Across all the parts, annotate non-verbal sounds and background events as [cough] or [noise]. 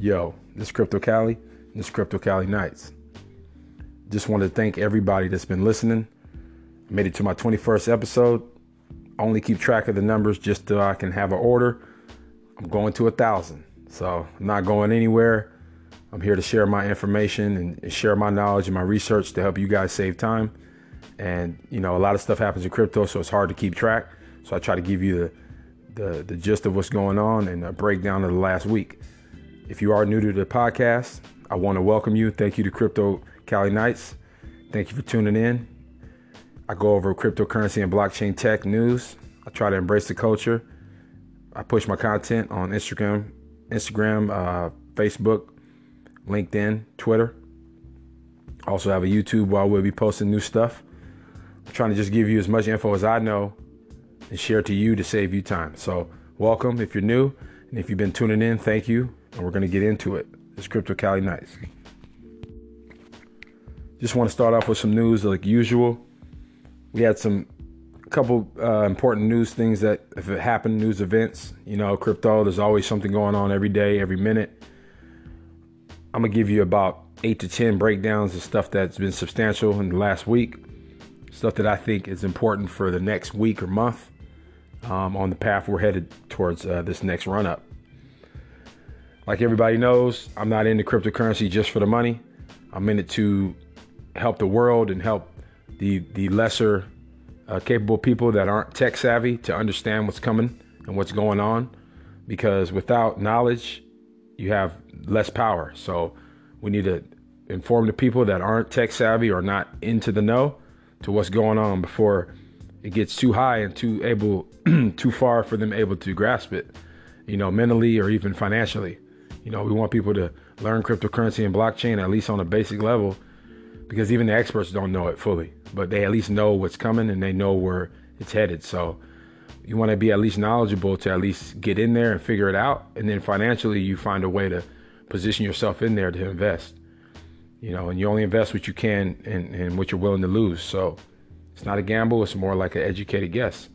Yo, this is Crypto Cali, this is Crypto Cali Nights. Just wanted to thank everybody that's been listening. Made it to my 21st episode. I only keep track of the numbers just so I can have an order. I'm going to a thousand, so I'm not going anywhere. I'm here to share my information and share my knowledge and my research to help you guys save time. And you know, a lot of stuff happens in crypto, so it's hard to keep track. So I try to give you the the, the gist of what's going on and a breakdown of the last week. If you are new to the podcast, I want to welcome you. Thank you to Crypto Cali Nights. Thank you for tuning in. I go over cryptocurrency and blockchain tech news. I try to embrace the culture. I push my content on Instagram, Instagram, uh, Facebook, LinkedIn, Twitter. Also have a YouTube where I will be posting new stuff. I'm trying to just give you as much info as I know and share to you to save you time. So, welcome if you're new, and if you've been tuning in, thank you. And we're going to get into it. It's Crypto Cali Nights. Just want to start off with some news like usual. We had some couple uh, important news things that if it happened, news events. You know, crypto. There's always something going on every day, every minute. I'm gonna give you about eight to ten breakdowns of stuff that's been substantial in the last week, stuff that I think is important for the next week or month um, on the path we're headed towards uh, this next run up. Like everybody knows, I'm not into cryptocurrency just for the money. I'm in it to help the world and help the the lesser uh, capable people that aren't tech savvy to understand what's coming and what's going on. Because without knowledge, you have less power. So we need to inform the people that aren't tech savvy or not into the know to what's going on before it gets too high and too able [clears throat] too far for them able to grasp it, you know, mentally or even financially. You know, we want people to learn cryptocurrency and blockchain at least on a basic level because even the experts don't know it fully, but they at least know what's coming and they know where it's headed. So you want to be at least knowledgeable to at least get in there and figure it out. And then financially, you find a way to position yourself in there to invest. You know, and you only invest what you can and, and what you're willing to lose. So it's not a gamble, it's more like an educated guess.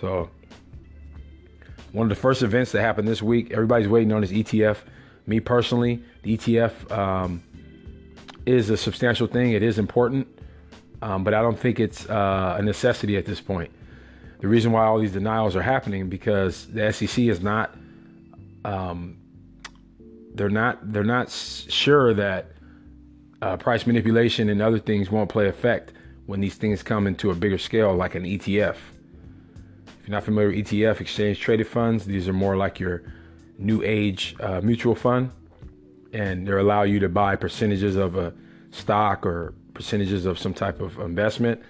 So one of the first events that happened this week, everybody's waiting on this ETF. Me personally, the ETF um, is a substantial thing. It is important, um, but I don't think it's uh, a necessity at this point. The reason why all these denials are happening because the SEC is not, um, they're not, they're not sure that uh, price manipulation and other things won't play effect when these things come into a bigger scale, like an ETF. If you're not familiar with ETF, exchange traded funds, these are more like your new age uh, mutual fund, and they allow you to buy percentages of a stock or percentages of some type of investment,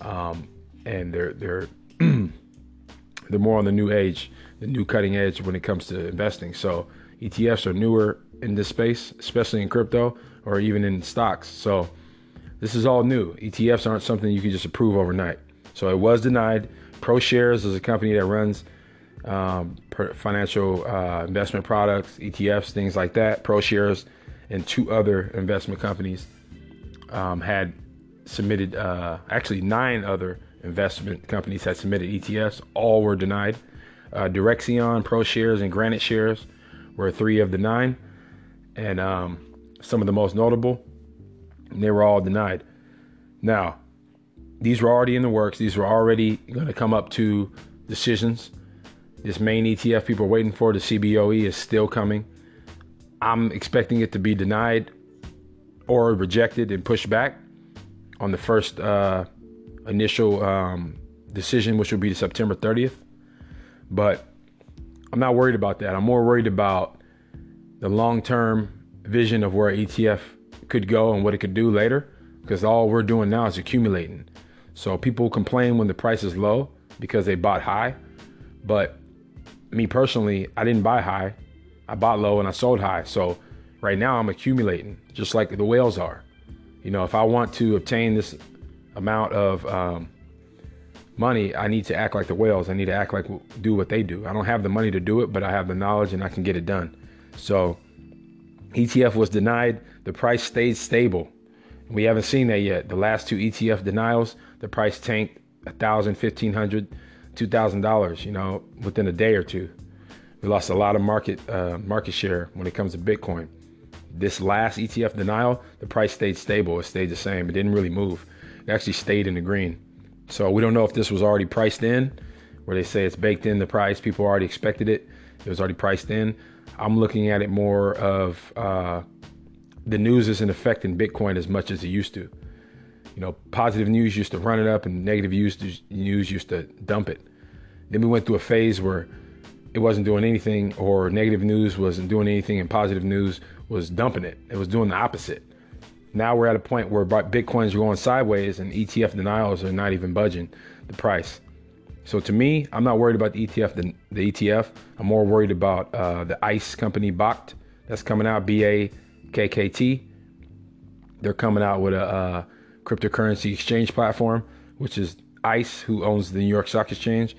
um, and they're they're [clears throat] they're more on the new age, the new cutting edge when it comes to investing. So ETFs are newer in this space, especially in crypto or even in stocks. So this is all new. ETFs aren't something you can just approve overnight. So it was denied. ProShares is a company that runs um, financial uh, investment products, ETFs, things like that. ProShares and two other investment companies um, had submitted, uh, actually, nine other investment companies had submitted ETFs. All were denied. Uh, Direxion, ProShares, and Granite Shares were three of the nine. And um, some of the most notable, they were all denied. Now, these were already in the works. These were already going to come up to decisions. This main ETF people are waiting for, the CBOE, is still coming. I'm expecting it to be denied or rejected and pushed back on the first uh, initial um, decision, which will be September 30th. But I'm not worried about that. I'm more worried about the long term vision of where ETF could go and what it could do later, because all we're doing now is accumulating. So people complain when the price is low because they bought high. But me personally, I didn't buy high. I bought low and I sold high. So right now I'm accumulating just like the whales are. You know, if I want to obtain this amount of um, money, I need to act like the whales. I need to act like do what they do. I don't have the money to do it, but I have the knowledge and I can get it done. So ETF was denied. The price stayed stable. We haven't seen that yet. The last two ETF denials, the price tanked a thousand, fifteen hundred, two thousand dollars. You know, within a day or two. We lost a lot of market uh, market share when it comes to Bitcoin. This last ETF denial, the price stayed stable. It stayed the same. It didn't really move. It actually stayed in the green. So we don't know if this was already priced in, where they say it's baked in the price. People already expected it. It was already priced in. I'm looking at it more of uh, the news isn't affecting Bitcoin as much as it used to. You know, positive news used to run it up, and negative news used to dump it. Then we went through a phase where it wasn't doing anything, or negative news wasn't doing anything, and positive news was dumping it. It was doing the opposite. Now we're at a point where Bitcoins going sideways, and ETF denials are not even budging the price. So to me, I'm not worried about the ETF. The, the ETF. I'm more worried about uh, the ICE company Bakkt that's coming out. B A K K T. They're coming out with a uh, cryptocurrency exchange platform, which is ICE, who owns the New York Stock Exchange.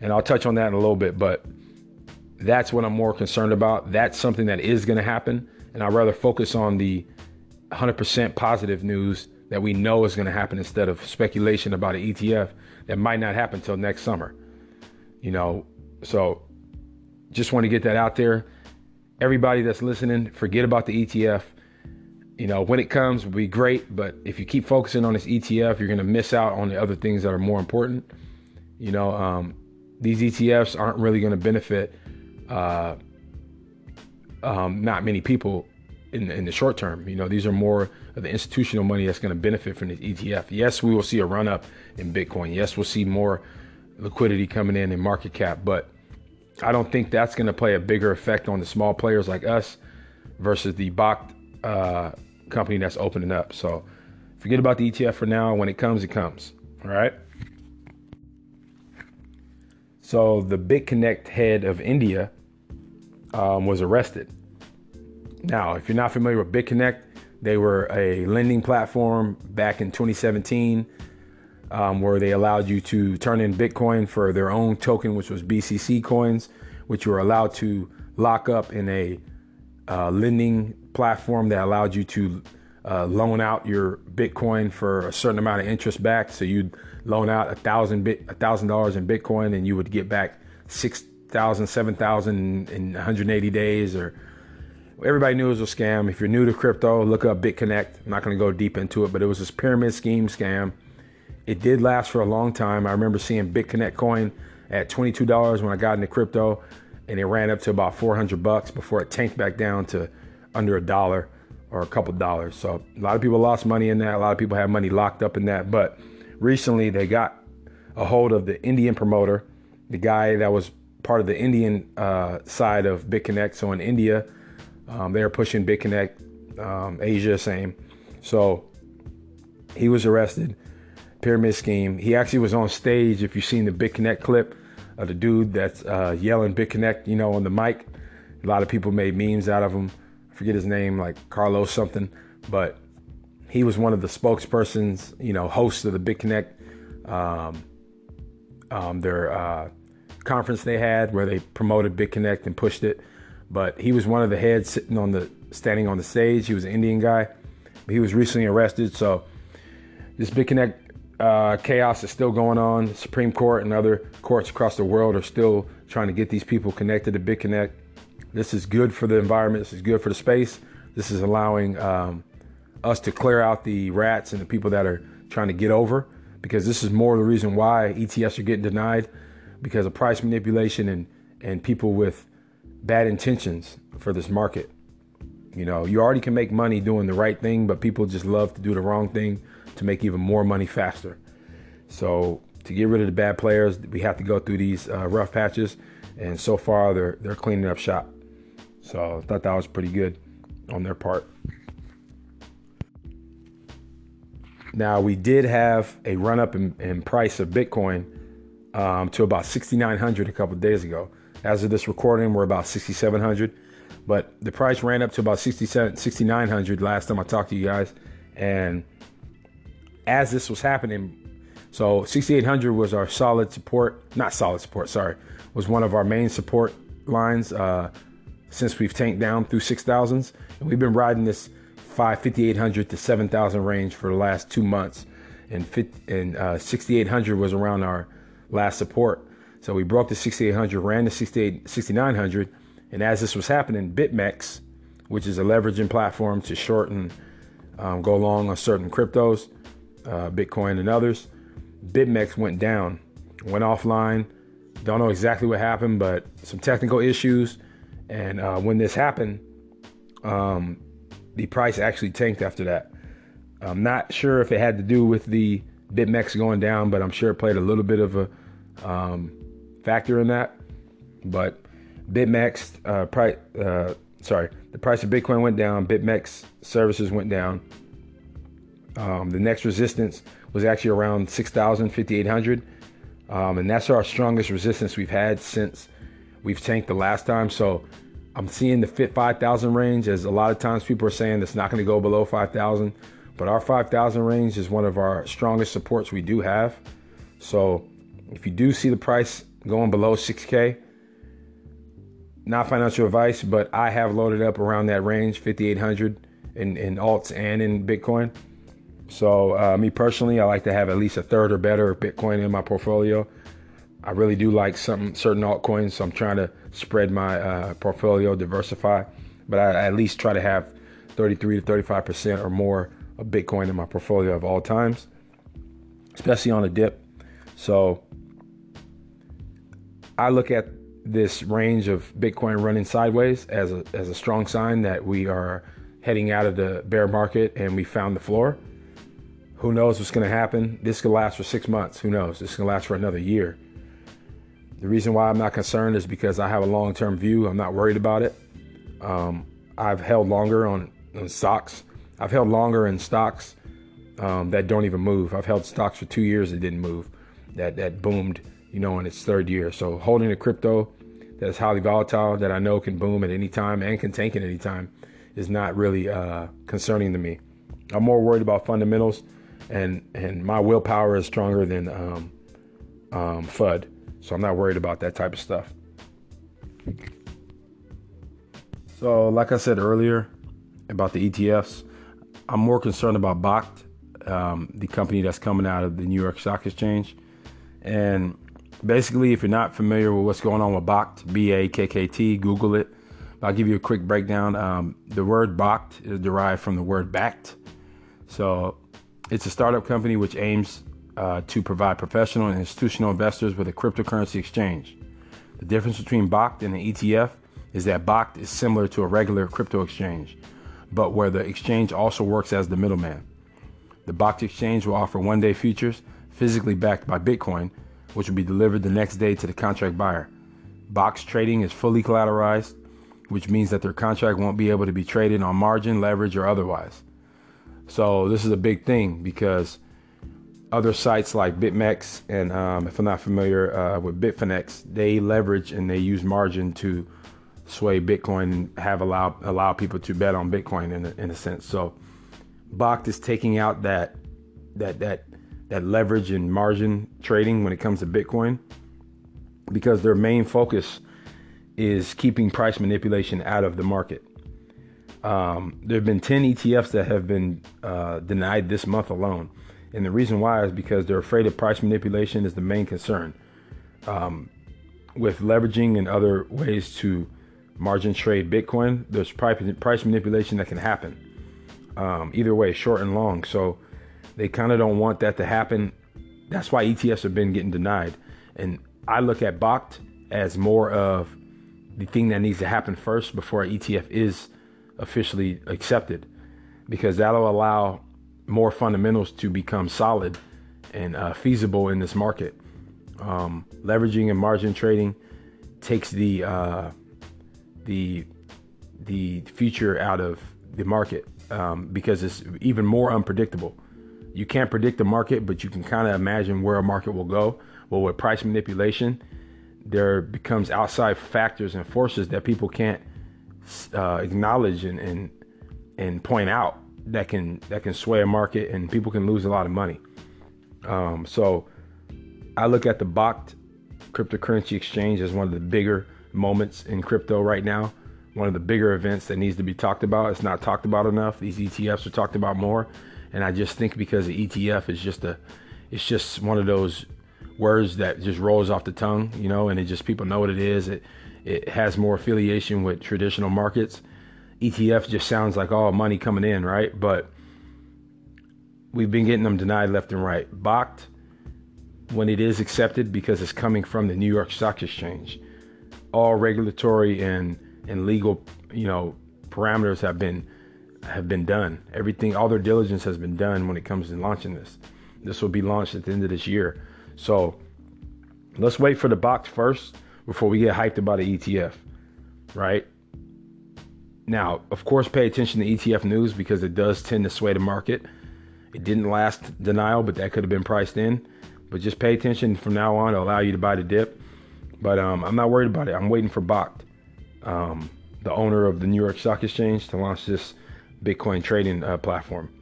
And I'll touch on that in a little bit, but that's what I'm more concerned about. That's something that is going to happen. And I'd rather focus on the 100% positive news that we know is going to happen instead of speculation about an ETF that might not happen until next summer. You know, so just want to get that out there. Everybody that's listening, forget about the ETF. You know, when it comes, will be great, but if you keep focusing on this ETF, you're going to miss out on the other things that are more important. You know, um, these ETFs aren't really going to benefit uh, um, not many people in, in the short term. You know, these are more of the institutional money that's going to benefit from this ETF. Yes, we will see a run up in Bitcoin. Yes, we'll see more liquidity coming in in market cap, but I don't think that's going to play a bigger effect on the small players like us versus the Bakkt uh, company that's opening up. So forget about the ETF for now. When it comes, it comes. All right. So the BitConnect head of India um, was arrested. Now, if you're not familiar with BitConnect, they were a lending platform back in 2017 um, where they allowed you to turn in Bitcoin for their own token, which was BCC coins, which you were allowed to lock up in a uh, lending platform that allowed you to uh, loan out your Bitcoin for a certain amount of interest back. So you'd loan out a thousand bit, a thousand dollars in Bitcoin, and you would get back six thousand, seven thousand in 180 days. Or everybody knew it was a scam. If you're new to crypto, look up BitConnect. I'm not going to go deep into it, but it was this pyramid scheme scam. It did last for a long time. I remember seeing BitConnect coin at $22 when I got into crypto, and it ran up to about 400 bucks before it tanked back down to under a dollar or a couple dollars. So a lot of people lost money in that. A lot of people had money locked up in that. But recently they got a hold of the Indian promoter, the guy that was part of the Indian uh, side of BitConnect. So in India, um, they're pushing BitConnect, um, Asia, same. So he was arrested. Pyramid scheme. He actually was on stage. If you've seen the BitConnect clip of the dude that's uh, yelling BitConnect, you know, on the mic, a lot of people made memes out of him. I forget his name, like Carlos something, but he was one of the spokespersons, you know, hosts of the BitConnect, um, um, their uh, conference they had where they promoted BitConnect and pushed it. But he was one of the heads sitting on the standing on the stage. He was an Indian guy. He was recently arrested. So this BitConnect uh, chaos is still going on. The Supreme Court and other courts across the world are still trying to get these people connected to BitConnect. This is good for the environment. This is good for the space. This is allowing um, us to clear out the rats and the people that are trying to get over because this is more the reason why ETFs are getting denied because of price manipulation and, and people with bad intentions for this market. You know, you already can make money doing the right thing, but people just love to do the wrong thing to make even more money faster. So to get rid of the bad players, we have to go through these uh, rough patches, and so far they're they're cleaning up shop. So I thought that was pretty good on their part. Now we did have a run up in, in price of Bitcoin um, to about 6,900 a couple days ago. As of this recording, we're about 6,700, but the price ran up to about 6,900 last time I talked to you guys. And as this was happening, so 6,800 was our solid support, not solid support, sorry, was one of our main support lines uh, since we've tanked down through 6,000s. And we've been riding this 5,800 to 7,000 range for the last two months. And, 50, and uh, 6,800 was around our last support. So we broke the 6800, ran the 68, 6900, and as this was happening, BitMEX, which is a leveraging platform to shorten, um, go long on certain cryptos, uh, Bitcoin and others, BitMEX went down, went offline. Don't know exactly what happened, but some technical issues. And uh, when this happened, um, the price actually tanked after that. I'm not sure if it had to do with the BitMEX going down, but I'm sure it played a little bit of a um, factor in that. But BitMEX uh, price, uh, sorry, the price of Bitcoin went down. BitMEX services went down. Um, the next resistance was actually around 6,000, 5,800. Um, and that's our strongest resistance we've had since we've tanked the last time. So I'm seeing the fit 5,000 range as a lot of times people are saying it's not going to go below 5,000. But our 5,000 range is one of our strongest supports we do have. So if you do see the price going below 6K, not financial advice, but I have loaded up around that range, 5,800 in, in alts and in Bitcoin. So uh, me personally, I like to have at least a third or better of Bitcoin in my portfolio. I really do like some certain altcoins, so I'm trying to spread my uh, portfolio, diversify. But I, at least try to have 33 to 35 percent or more of Bitcoin in my portfolio of all times, especially on a dip. So I look at this range of Bitcoin running sideways as a, as a strong sign that we are heading out of the bear market and we found the floor. Who knows what's going to happen? This could last for six months. Who knows? This can last for another year. The reason why I'm not concerned is because I have a long term view. I'm not worried about it. Um, I've held longer on, on stocks. I've held longer in stocks um, that don't even move. I've held stocks for two years that didn't move, that that boomed you know, in its third year. So holding a crypto that is highly volatile, that I know can boom at any time and can tank at any time, is not really uh, concerning to me. I'm more worried about fundamentals, and and my willpower is stronger than um, um, FUD, so I'm not worried about that type of stuff. So, like I said earlier about the ETFs, I'm more concerned about Bakkt, um, the company that's coming out of the New York Stock Exchange, and Basically, if you're not familiar with what's going on with Bakkt, B A K K T, Google it. I'll give you a quick breakdown. Um, the word Bakkt is derived from the word backed. So it's a startup company which aims uh, to provide professional and institutional investors with a cryptocurrency exchange. The difference between Bakkt and the ETF is that Bakkt is similar to a regular crypto exchange, but where the exchange also works as the middleman. The Bakkt exchange will offer one day futures physically backed by Bitcoin which will be delivered the next day to the contract buyer. Bakkt trading is fully collateralized, which means that their contract won't be able to be traded on margin, leverage, or otherwise. So this is a big thing because other sites like BitMEX and um, if I'm not familiar uh, with Bitfinex, they leverage and they use margin to sway Bitcoin and have allow allow people to bet on Bitcoin in a, in a sense. So Bakkt is taking out that that that that leverage and margin trading when it comes to Bitcoin because their main focus is keeping price manipulation out of the market. Um, there have been 10 ETFs that have been uh, denied this month alone. And the reason why is because they're afraid of price manipulation is the main concern. Um, with leveraging and other ways to margin trade Bitcoin, there's price manipulation that can happen. Um, either way, short and long. So they kind of don't want that to happen. That's why ETFs have been getting denied. And I look at Bakkt as more of the thing that needs to happen first before an ETF is officially accepted, because that'll allow more fundamentals to become solid and uh, feasible in this market. Um, leveraging and margin trading takes the uh, the the future out of the market um, because it's even more unpredictable you can't predict the market, but you can kind of imagine where a market will go. Well, with price manipulation, there becomes outside factors and forces that people can't uh, acknowledge and, and and point out that can that can sway a market and people can lose a lot of money. Um, so I look at the Bakkt cryptocurrency exchange as one of the bigger moments in crypto right now. One of the bigger events that needs to be talked about. It's not talked about enough. These ETFs are talked about more. And I just think because the ETF is just a, it's just one of those words that just rolls off the tongue, you know, and it just people know what it is. It it has more affiliation with traditional markets. ETF just sounds like all oh, money coming in, right? But we've been getting them denied left and right. Bakkt, when it is accepted because it's coming from the New York Stock Exchange, all regulatory and and legal, you know, parameters have been have been done. Everything, all their diligence has been done when it comes to launching this. This will be launched at the end of this year. So let's wait for the Bakkt first before we get hyped about the ETF, right? Now, of course, pay attention to ETF news because it does tend to sway the market. It didn't last denial, but that could have been priced in. But just pay attention from now on to allow you to buy the dip. But um, I'm not worried about it. I'm waiting for Bakkt, um, the owner of the New York Stock Exchange, to launch this Bitcoin trading uh, platform.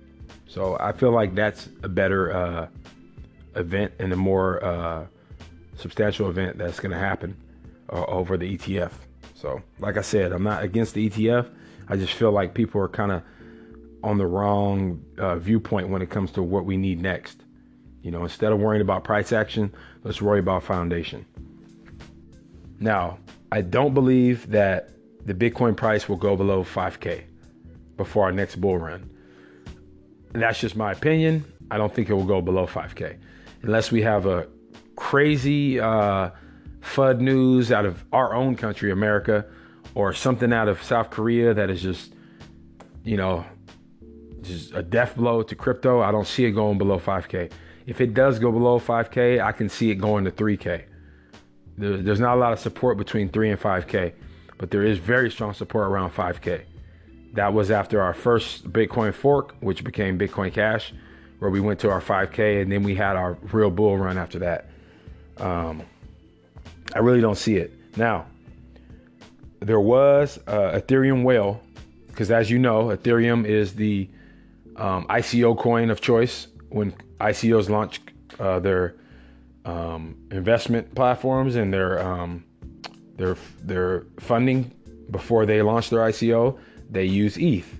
So I feel like that's a better uh, event and a more uh, substantial event that's going to happen uh, over the ETF. So, like I said, I'm not against the ETF. I just feel like people are kind of on the wrong uh, viewpoint when it comes to what we need next. You know, instead of worrying about price action, let's worry about foundation. Now, I don't believe that the Bitcoin price will go below 5K before our next bull run. That's just my opinion. I don't think it will go below 5K unless we have a crazy uh, FUD news out of our own country, America, or something out of South Korea that is just, you know, just a death blow to crypto. I don't see it going below 5K. If it does go below 5K, I can see it going to 3K. there's not a lot of support between 3 and 5K, but there is very strong support around 5K. That was after our first Bitcoin fork, which became Bitcoin Cash, where we went to our 5K, and then we had our real bull run after that. Um, I really don't see it. Now, there was uh, Ethereum whale, because as you know, Ethereum is the um, ICO coin of choice when ICOs launch uh, their um, investment platforms and their um, their their funding before they launch their ICO they use ETH.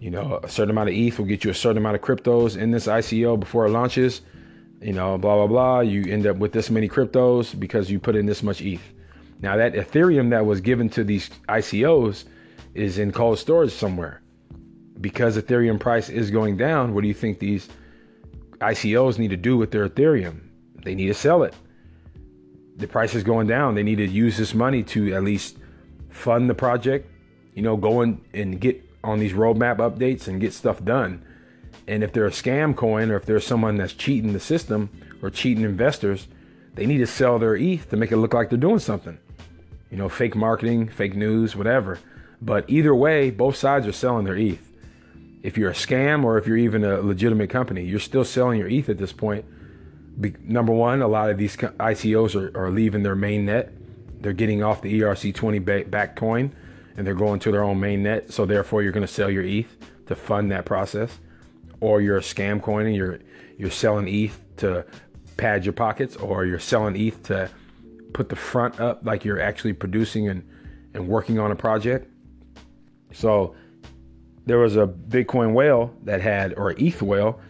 You know, a certain amount of ETH will get you a certain amount of cryptos in this ICO before it launches. You know, blah, blah, blah. You end up with this many cryptos because you put in this much ETH. Now, that Ethereum that was given to these ICOs is in cold storage somewhere. Because Ethereum price is going down, what do you think these ICOs need to do with their Ethereum? They need to sell it. The price is going down. They need to use this money to at least fund the project, you know, go in and get on these roadmap updates and get stuff done. And if they're a scam coin or if there's someone that's cheating the system or cheating investors, they need to sell their ETH to make it look like they're doing something. You know, fake marketing, fake news, whatever. But either way, both sides are selling their ETH. If you're a scam or if you're even a legitimate company, you're still selling your ETH at this point. Be- number one, a lot of these ICOs are, are leaving their main net. They're getting off the ERC20 back coin and they're going to their own main net. So therefore, you're going to sell your ETH to fund that process, or you're scam coin and you're you're selling ETH to pad your pockets, or you're selling ETH to put the front up like you're actually producing and and working on a project. So there was a Bitcoin whale that had, or ETH whale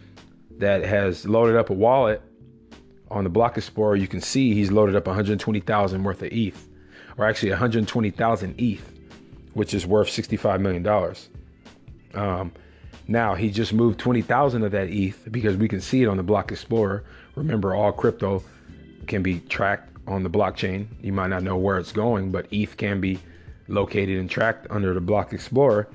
that has loaded up a wallet on the Block Explorer. You can see he's loaded up 120,000 worth of ETH, or actually 120,000 ETH which is worth $65 million. Um, now he just moved 20,000 of that ETH because we can see it on the Block Explorer. Remember, all crypto can be tracked on the blockchain. You might not know where it's going, but ETH can be located and tracked under the Block Explorer.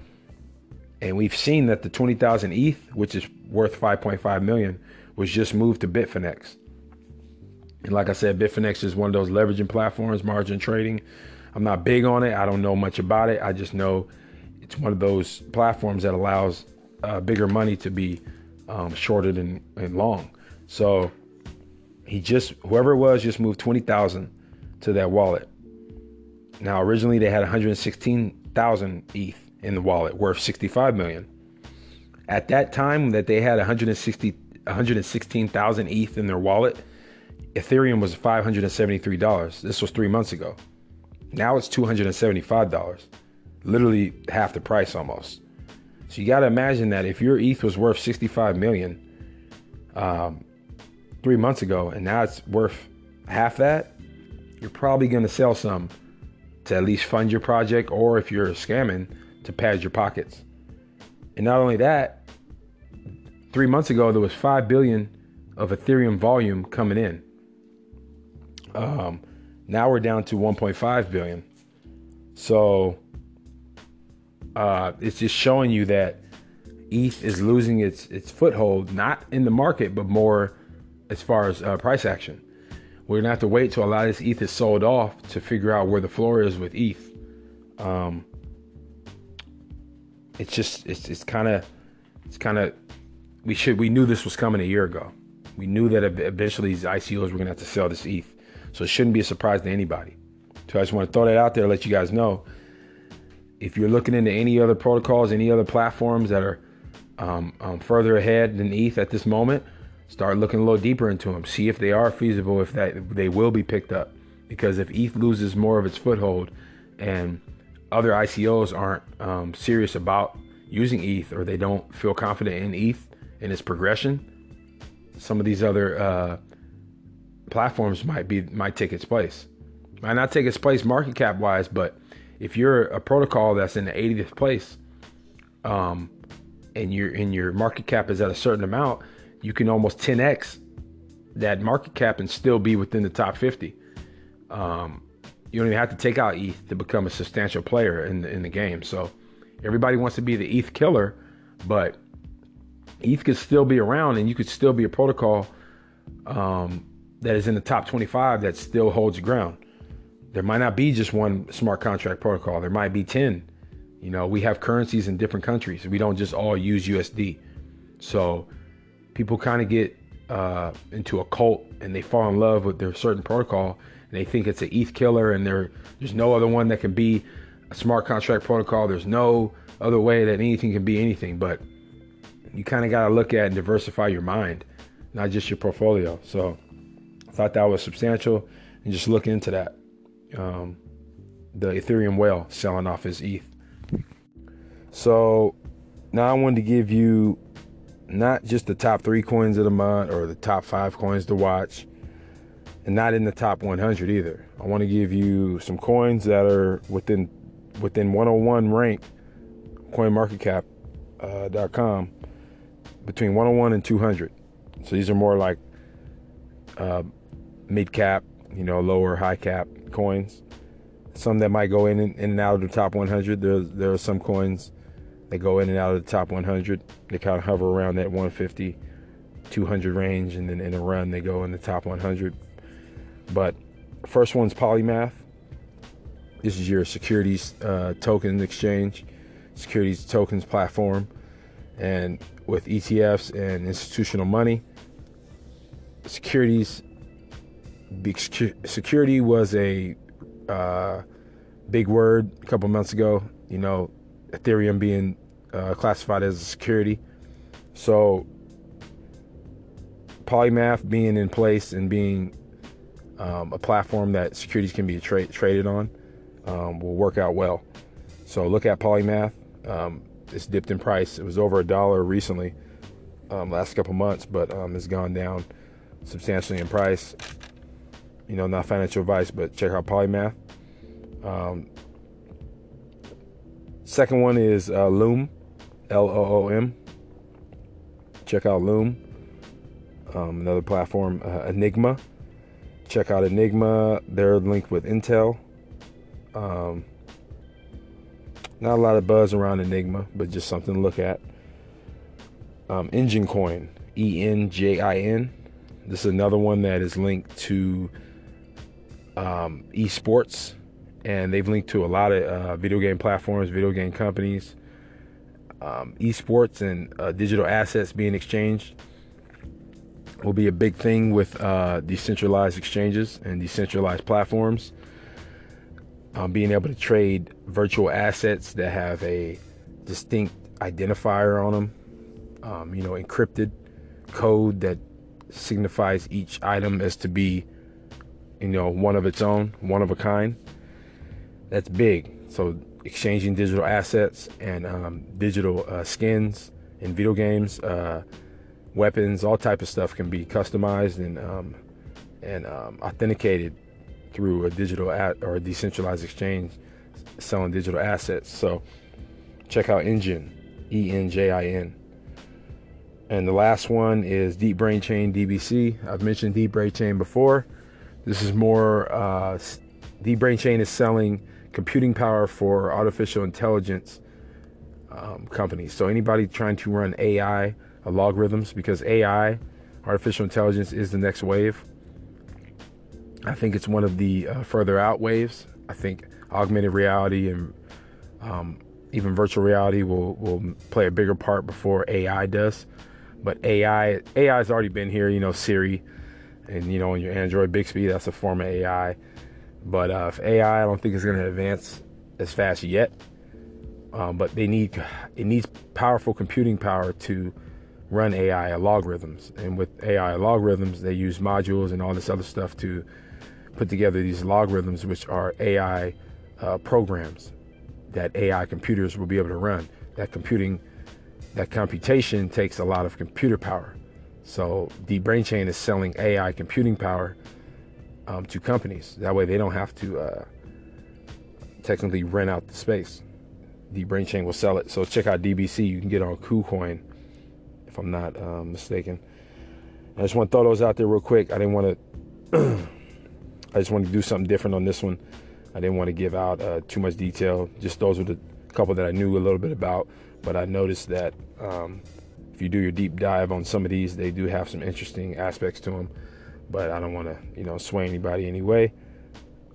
And we've seen that the 20,000 ETH, which is worth 5.5 million, was just moved to Bitfinex. And like I said, Bitfinex is one of those leveraging platforms, margin trading. I'm not big on it. I don't know much about it. I just know it's one of those platforms that allows uh, bigger money to be um, shorted and, and long. So he just whoever it was just moved twenty thousand to that wallet. Now originally they had 116,000 ETH in the wallet, worth 65 million. At that time that they had 160 116,000 ETH in their wallet, Ethereum was $573. This was 3 months ago. Now it's $275, literally half the price almost. So you got to imagine that if your ETH was worth 65 million, um, three months ago, and now it's worth half that, you're probably going to sell some to at least fund your project, or if you're scamming, to pad your pockets. And not only that, three months ago there was five billion of Ethereum volume coming in. Um, now we're down to 1.5 billion. So uh, it's just showing you that ETH is losing its its foothold, not in the market, but more as far as uh, price action. We're gonna have to wait till a lot of this ETH is sold off to figure out where the floor is with ETH. Um, it's just it's it's kind of it's kind of we should we knew this was coming a year ago. We knew that eventually these ICOs were gonna have to sell this ETH, so it shouldn't be a surprise to anybody. So I just want to throw that out there, let you guys know. If you're looking into any other protocols, any other platforms that are um, um, further ahead than ETH at this moment, start looking a little deeper into them. See if they are feasible, if that they will be picked up. Because if ETH loses more of its foothold, and other ICOs aren't um, serious about using ETH, or they don't feel confident in ETH and its progression, some of these other uh, platforms might be might take its place. Might not take its place market cap wise, but if you're a protocol that's in the 80th place, um, and your and your market cap is at a certain amount, you can almost 10x that market cap and still be within the top 50. Um, you don't even have to take out ETH to become a substantial player in the, in the game. So everybody wants to be the ETH killer, but ETH could still be around, and you could still be a protocol um, that is in the top 25 that still holds ground. There might not be just one smart contract protocol. There might be 10 you know, we have currencies in different countries. We don't just all use USD. So people kind of get uh, into a cult and they fall in love with their certain protocol and they think it's an ETH killer and there's no other one that can be a smart contract protocol. There's no other way that anything can be anything. But you kind of got to look at and diversify your mind, not just your portfolio. So I thought that was substantial and just look into that. Um, the Ethereum whale selling off his ETH. So now I wanted to give you not just the top three coins of the month or the top five coins to watch, and not in the top 100 either. I want to give you some coins that are within within 101 rank, CoinMarketCap.com, uh, between 101 and 200. So these are more like uh, mid cap, you know, lower high cap coins. Some that might go in and, in and out of the top 100. There, there are some coins they go in and out of the top 100. They kind of hover around that 150, 200 range, and then in a run they go in the top 100. But first one's Polymath. This is your securities uh, token exchange, securities tokens platform, and with ETFs and institutional money, securities. Security was a uh, big word a couple months ago. You know, Ethereum being uh, classified as a security. So Polymath being in place and being um, a platform that securities can be tra- traded on um, will work out well. So look at Polymath. Um, it's dipped in price. It was over a dollar recently, um, last couple months, but um, it's gone down substantially in price. You know, not financial advice, but check out Polymath. Um, second one is uh, Loom. L O O M. Check out Loom. Um, another platform, uh, Enigma. Check out Enigma. They're linked with Intel. Um, not a lot of buzz around Enigma, but just something to look at. Um, Enjin Coin, E N J I N. This is another one that is linked to um, esports, and they've linked to a lot of uh, video game platforms, video game companies um, esports and uh, digital assets being exchanged will be a big thing with uh, decentralized exchanges and decentralized platforms. Um, being able to trade virtual assets that have a distinct identifier on them, um, you know, encrypted code that signifies each item as to be, you know, one of its own, one of a kind. That's big. So exchanging digital assets and um, digital uh, skins in video games uh, weapons, all type of stuff can be customized and um, and um, authenticated through a digital at or a decentralized exchange selling digital assets. So check out Enjin, E N J I N. And the last one is Deep Brain Chain DBC. I've mentioned Deep Brain Chain before. This is more, uh, Deep Brain Chain is selling computing power for artificial intelligence um, companies. So anybody trying to run AI logarithms, because AI, artificial intelligence, is the next wave. I think it's one of the uh, further out waves. I think augmented reality and um, even virtual reality will, will play a bigger part before AI does. But AI AI has already been here. You know, Siri, and you know, your Android Bixby, that's a form of AI. But uh, if AI, I don't think is going to advance as fast yet. Um, but they need it needs powerful computing power to run AI algorithms, And with AI algorithms, they use modules and all this other stuff to put together these logarithms, which are AI uh, programs that AI computers will be able to run. That computing, that computation takes a lot of computer power. So Deep Brain Chain is selling AI computing power um, to companies. That way they don't have to uh, technically rent out the space. Deep Brain Chain will sell it. So check out DBC. You can get on KuCoin, if I'm not um, mistaken. I just want to throw those out there real quick. I didn't want [clears throat] to. I just wanted to do something different on this one. I didn't want to give out uh, too much detail. Just those were the couple that I knew a little bit about. But I noticed that um, if you do your deep dive on some of these, they do have some interesting aspects to them. But I don't want to, you know, sway anybody anyway.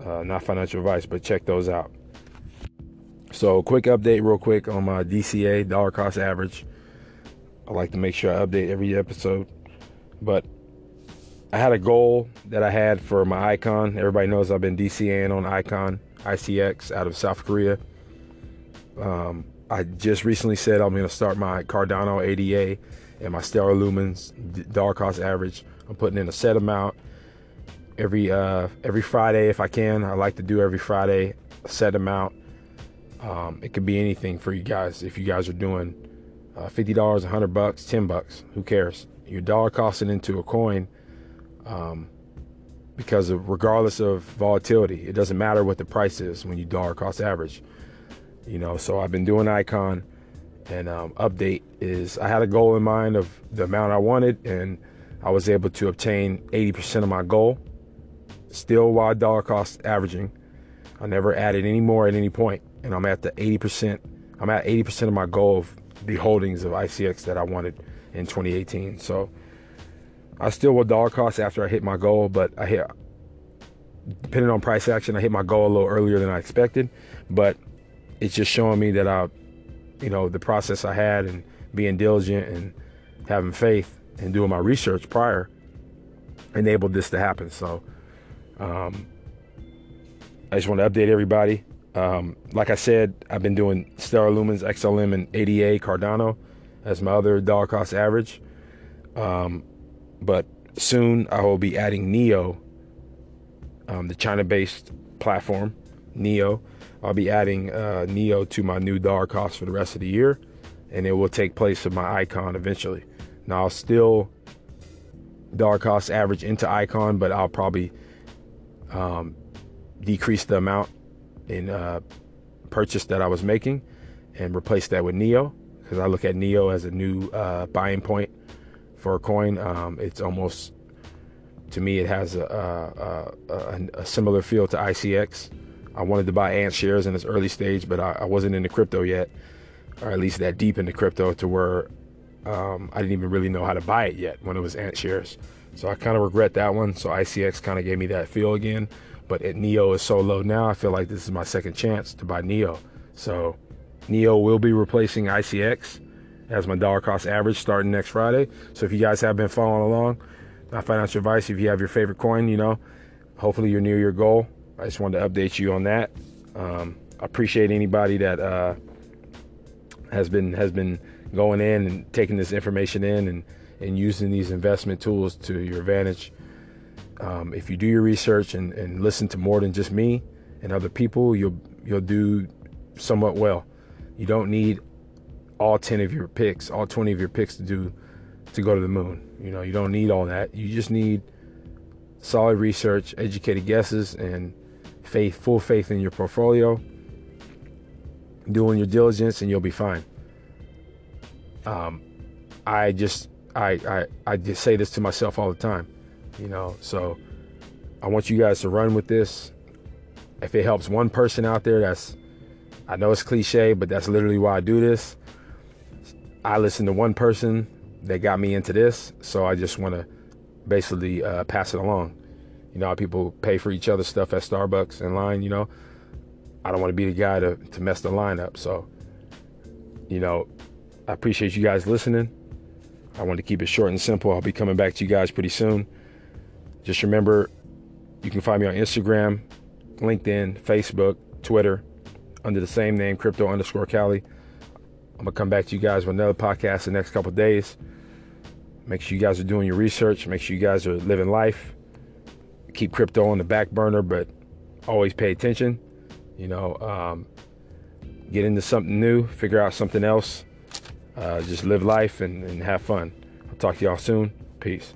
Uh, not financial advice, but check those out. So, quick update, real quick, on my DCA dollar cost average. I like to make sure I update every episode. But I had a goal that I had for my icon. Everybody knows I've been DCAing on icon ICX out of South Korea. Um, I just recently said I'm going to start my Cardano ADA and my Stellar Lumens dollar cost average. I'm putting in a set amount every uh, every Friday if I can. I like to do every Friday a set amount. Um, it could be anything for you guys. If you guys are doing uh, fifty dollars, hundred bucks, ten bucks, who cares? Your dollar costing into a coin um, because of regardless of volatility, it doesn't matter what the price is when you dollar cost average. You know, so I've been doing Icon, and um, update is I had a goal in mind of the amount I wanted, and I was able to obtain 80% of my goal, still while dollar cost averaging. I never added any more at any point, and I'm at the 80%. I'm at 80% of my goal of the holdings of ICX that I wanted in 2018. So I still will dollar cost after I hit my goal, but I hit depending on price action, I hit my goal a little earlier than I expected. But it's just showing me that I, you know, the process I had and being diligent and having faith and doing my research prior enabled this to happen. So um, I just want to update everybody. Um, like I said, I've been doing Stellar Lumens, XLM, and ADA Cardano as my other dollar cost average. Um, but soon I will be adding Neo, um, the China-based platform, Neo. I'll be adding uh, Neo to my new dollar cost for the rest of the year, and it will take place of my Icon eventually. Now I'll still dollar cost average into Icon, but I'll probably um, decrease the amount in uh, purchase that I was making and replace that with Neo because I look at Neo as a new uh, buying point for a coin. Um, it's almost to me it has a, a, a, a, similar feel to ICX. I wanted to buy AntShares in this early stage, but I, I wasn't into crypto yet, or at least that deep into crypto to where um, I didn't even really know how to buy it yet when it was AntShares. So I kind of regret that one. So ICX kind of gave me that feel again. But at Neo is so low now, I feel like this is my second chance to buy Neo. So Neo will be replacing ICX as my dollar cost average starting next Friday. So if you guys have been following along, my financial advice, if you have your favorite coin, you know, hopefully you're near your goal. I just wanted to update you on that. Um, I appreciate anybody that uh, has been has been going in and taking this information in and, and using these investment tools to your advantage. Um, if you do your research and, and listen to more than just me and other people, you'll you'll do somewhat well. You don't need all 10 of your picks, all 20 of your picks to do to go to the moon. You know, you don't need all that. You just need solid research, educated guesses, and faith, full faith in your portfolio. Doing your diligence, and you'll be fine. Um, I just, I, I, I just say this to myself all the time. You know, so I want you guys to run with this. If it helps one person out there, that's, I know it's cliche, but that's literally why I do this. I listen to one person that got me into this, so I just want to basically uh, pass it along. You know, people pay for each other's stuff at Starbucks in line. You know, I don't want to be the guy to to mess the line up. So, you know, I appreciate you guys listening. I want to keep it short and simple. I'll be coming back to you guys pretty soon. Just remember, you can find me on Instagram, LinkedIn, Facebook, Twitter, under the same name, crypto underscore Cali. I'm gonna come back to you guys with another podcast in the next couple days. Make sure you guys are doing your research. Make sure you guys are living life. Keep crypto on the back burner, but always pay attention. You know, um, get into something new, figure out something else. Uh, just live life and, and have fun. I'll talk to y'all soon. Peace.